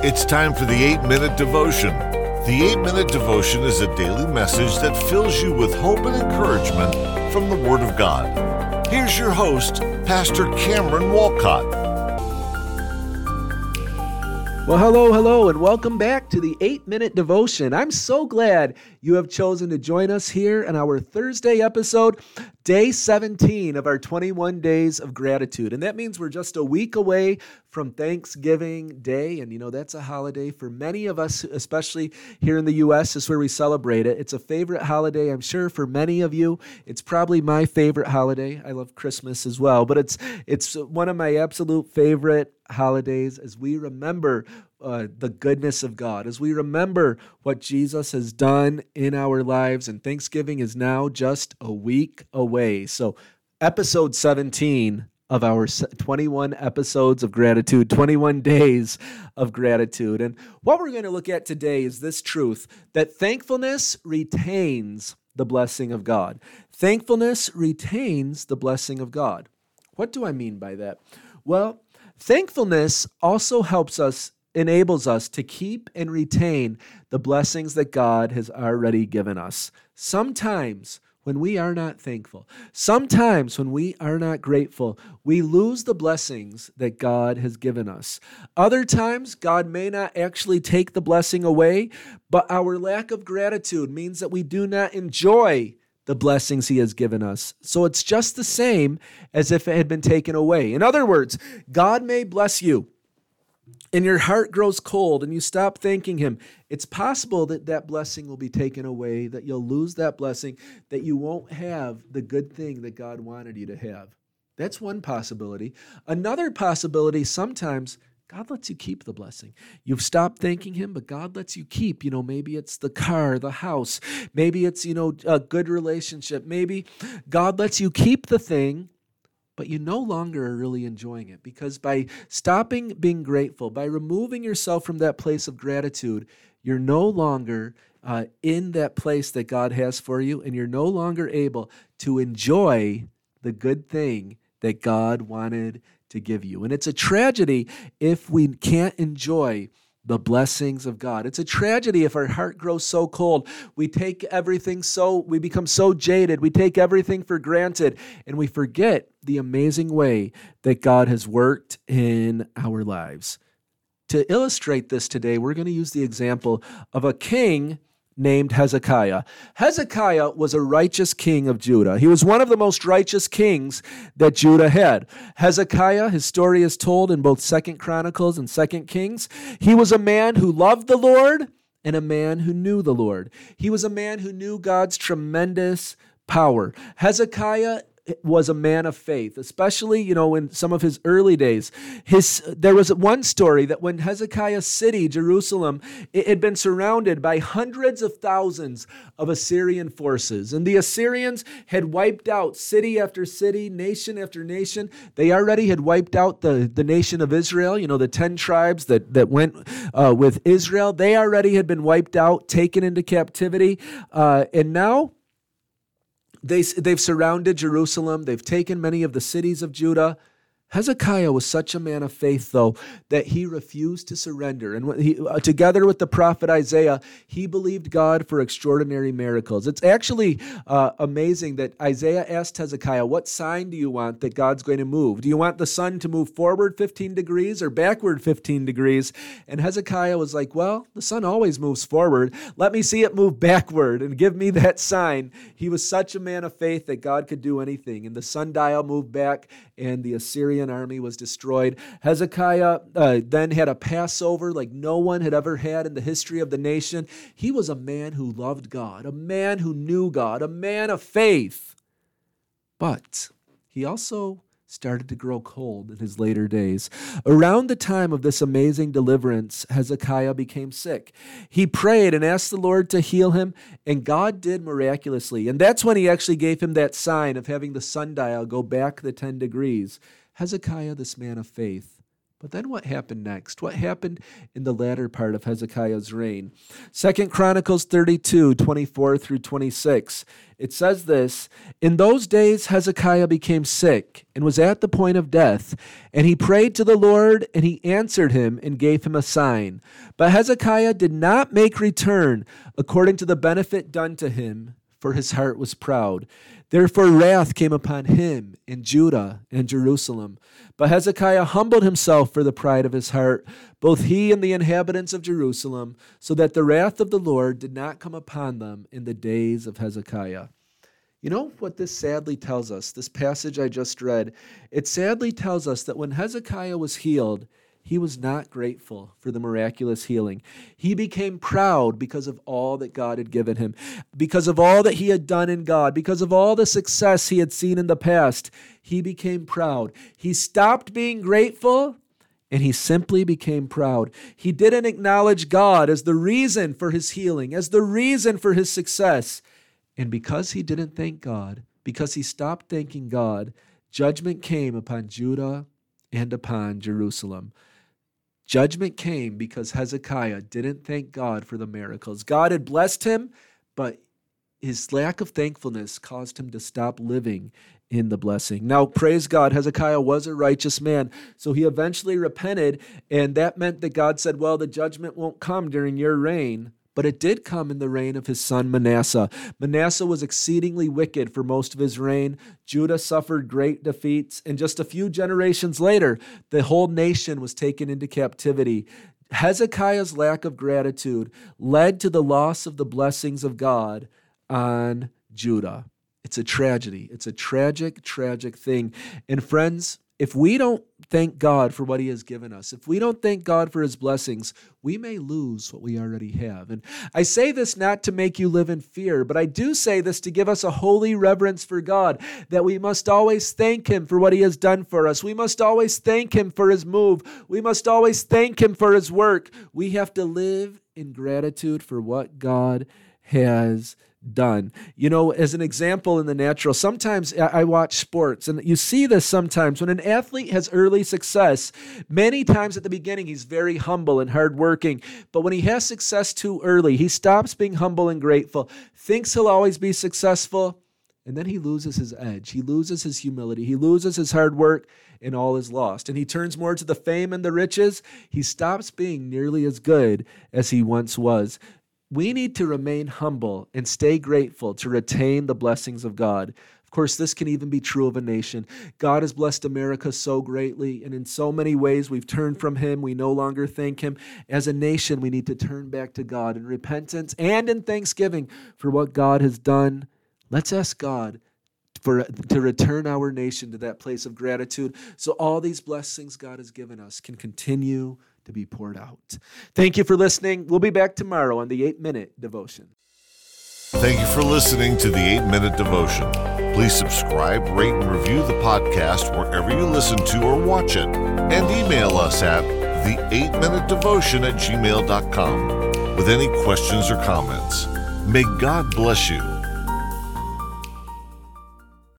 It's time for the 8 Minute Devotion. The 8 Minute Devotion is a daily message that fills you with hope and encouragement from the Word of God. Here's your host, Pastor Cameron Walcott. Well, hello, hello, and welcome back to the 8 Minute Devotion. I'm so glad you have chosen to join us here in our Thursday episode, day 17 of our 21 Days of Gratitude. And that means we're just a week away from Thanksgiving Day. And you know, that's a holiday for many of us, especially here in the U.S., is where we celebrate it. It's a favorite holiday, I'm sure, for many of you. It's probably my favorite holiday. I love Christmas as well, but it's, it's one of my absolute favorite holidays as we remember uh, the goodness of God, as we remember what Jesus has done in our lives. And Thanksgiving is now just a week away. So, episode 17 of our 21 episodes of gratitude, 21 days of gratitude. And what we're going to look at today is this truth that thankfulness retains the blessing of God. Thankfulness retains the blessing of God. What do I mean by that? Well, Thankfulness also helps us, enables us to keep and retain the blessings that God has already given us. Sometimes, when we are not thankful, sometimes when we are not grateful, we lose the blessings that God has given us. Other times, God may not actually take the blessing away, but our lack of gratitude means that we do not enjoy the blessings he has given us. So it's just the same as if it had been taken away. In other words, God may bless you and your heart grows cold and you stop thanking him. It's possible that that blessing will be taken away, that you'll lose that blessing, that you won't have the good thing that God wanted you to have. That's one possibility. Another possibility sometimes God lets you keep the blessing. You've stopped thanking Him, but God lets you keep. You know, maybe it's the car, the house, maybe it's, you know, a good relationship. Maybe God lets you keep the thing, but you no longer are really enjoying it because by stopping being grateful, by removing yourself from that place of gratitude, you're no longer uh, in that place that God has for you, and you're no longer able to enjoy the good thing that God wanted to give you. And it's a tragedy if we can't enjoy the blessings of God. It's a tragedy if our heart grows so cold. We take everything so, we become so jaded. We take everything for granted and we forget the amazing way that God has worked in our lives. To illustrate this today, we're going to use the example of a king named Hezekiah. Hezekiah was a righteous king of Judah. He was one of the most righteous kings that Judah had. Hezekiah, his story is told in both Second Chronicles and Second Kings. He was a man who loved the Lord and a man who knew the Lord. He was a man who knew God's tremendous power. Hezekiah was a man of faith, especially, you know, in some of his early days. His there was one story that when Hezekiah's city, Jerusalem, it had been surrounded by hundreds of thousands of Assyrian forces. And the Assyrians had wiped out city after city, nation after nation. They already had wiped out the, the nation of Israel, you know, the 10 tribes that, that went uh, with Israel. They already had been wiped out, taken into captivity. Uh, and now they, they've surrounded Jerusalem, they've taken many of the cities of Judah. Hezekiah was such a man of faith, though, that he refused to surrender. And he, uh, together with the prophet Isaiah, he believed God for extraordinary miracles. It's actually uh, amazing that Isaiah asked Hezekiah, What sign do you want that God's going to move? Do you want the sun to move forward 15 degrees or backward 15 degrees? And Hezekiah was like, Well, the sun always moves forward. Let me see it move backward and give me that sign. He was such a man of faith that God could do anything. And the sundial moved back, and the Assyrian Assyrian army was destroyed. Hezekiah uh, then had a Passover like no one had ever had in the history of the nation. He was a man who loved God, a man who knew God, a man of faith. But he also started to grow cold in his later days. Around the time of this amazing deliverance, Hezekiah became sick. He prayed and asked the Lord to heal him, and God did miraculously. And that's when he actually gave him that sign of having the sundial go back the 10 degrees. Hezekiah, this man of faith, But then what happened next? What happened in the latter part of Hezekiah's reign? Second Chronicles 32, 24 through 26. It says this In those days Hezekiah became sick and was at the point of death, and he prayed to the Lord, and he answered him and gave him a sign. But Hezekiah did not make return according to the benefit done to him, for his heart was proud. Therefore, wrath came upon him in Judah and Jerusalem. But Hezekiah humbled himself for the pride of his heart, both he and the inhabitants of Jerusalem, so that the wrath of the Lord did not come upon them in the days of Hezekiah. You know what this sadly tells us? This passage I just read, it sadly tells us that when Hezekiah was healed, he was not grateful for the miraculous healing. He became proud because of all that God had given him, because of all that he had done in God, because of all the success he had seen in the past. He became proud. He stopped being grateful and he simply became proud. He didn't acknowledge God as the reason for his healing, as the reason for his success. And because he didn't thank God, because he stopped thanking God, judgment came upon Judah and upon Jerusalem. Judgment came because Hezekiah didn't thank God for the miracles. God had blessed him, but his lack of thankfulness caused him to stop living in the blessing. Now, praise God, Hezekiah was a righteous man. So he eventually repented, and that meant that God said, Well, the judgment won't come during your reign, but it did come in the reign of his son Manasseh. Manasseh was exceedingly wicked for most of his reign. Judah suffered great defeats, and just a few generations later, the whole nation was taken into captivity. Hezekiah's lack of gratitude led to the loss of the blessings of God on Judah. It's a tragedy. It's a tragic, tragic thing. And friends, if we don't thank God for what He has given us, if we don't thank God for His blessings, we may lose what we already have. And I say this not to make you live in fear, but I do say this to give us a holy reverence for God, that we must always thank Him for what He has done for us. We must always thank Him for His move. We must always thank Him for His work. We have to live in gratitude for what God has done. You know, as an example in the natural, sometimes I watch sports and you see this sometimes when an athlete has early success, many times at the beginning he's very humble and hardworking, but when he has success too early, he stops being humble and grateful, thinks he'll always be successful, and then he loses his edge. He loses his humility. He loses his hard work, and all is lost. And he turns more to the fame and the riches. He stops being nearly as good as he once was. We need to remain humble and stay grateful to retain the blessings of God. Of course, this can even be true of a nation. God has blessed America so greatly, and in so many ways we've turned from Him. We no longer thank Him. As a nation, we need to turn back to God in repentance and in thanksgiving for what God has done. Let's ask God for, to return our nation to that place of gratitude so all these blessings God has given us can continue to be poured out. Thank you for listening. We'll be back tomorrow on the 8 Minute Devotion. Thank you for listening to the 8 Minute Devotion. Please subscribe, rate, and review the podcast wherever you listen to or watch it. And email us at the 8 Minute Devotion at gmail.com with any questions or comments. May God bless you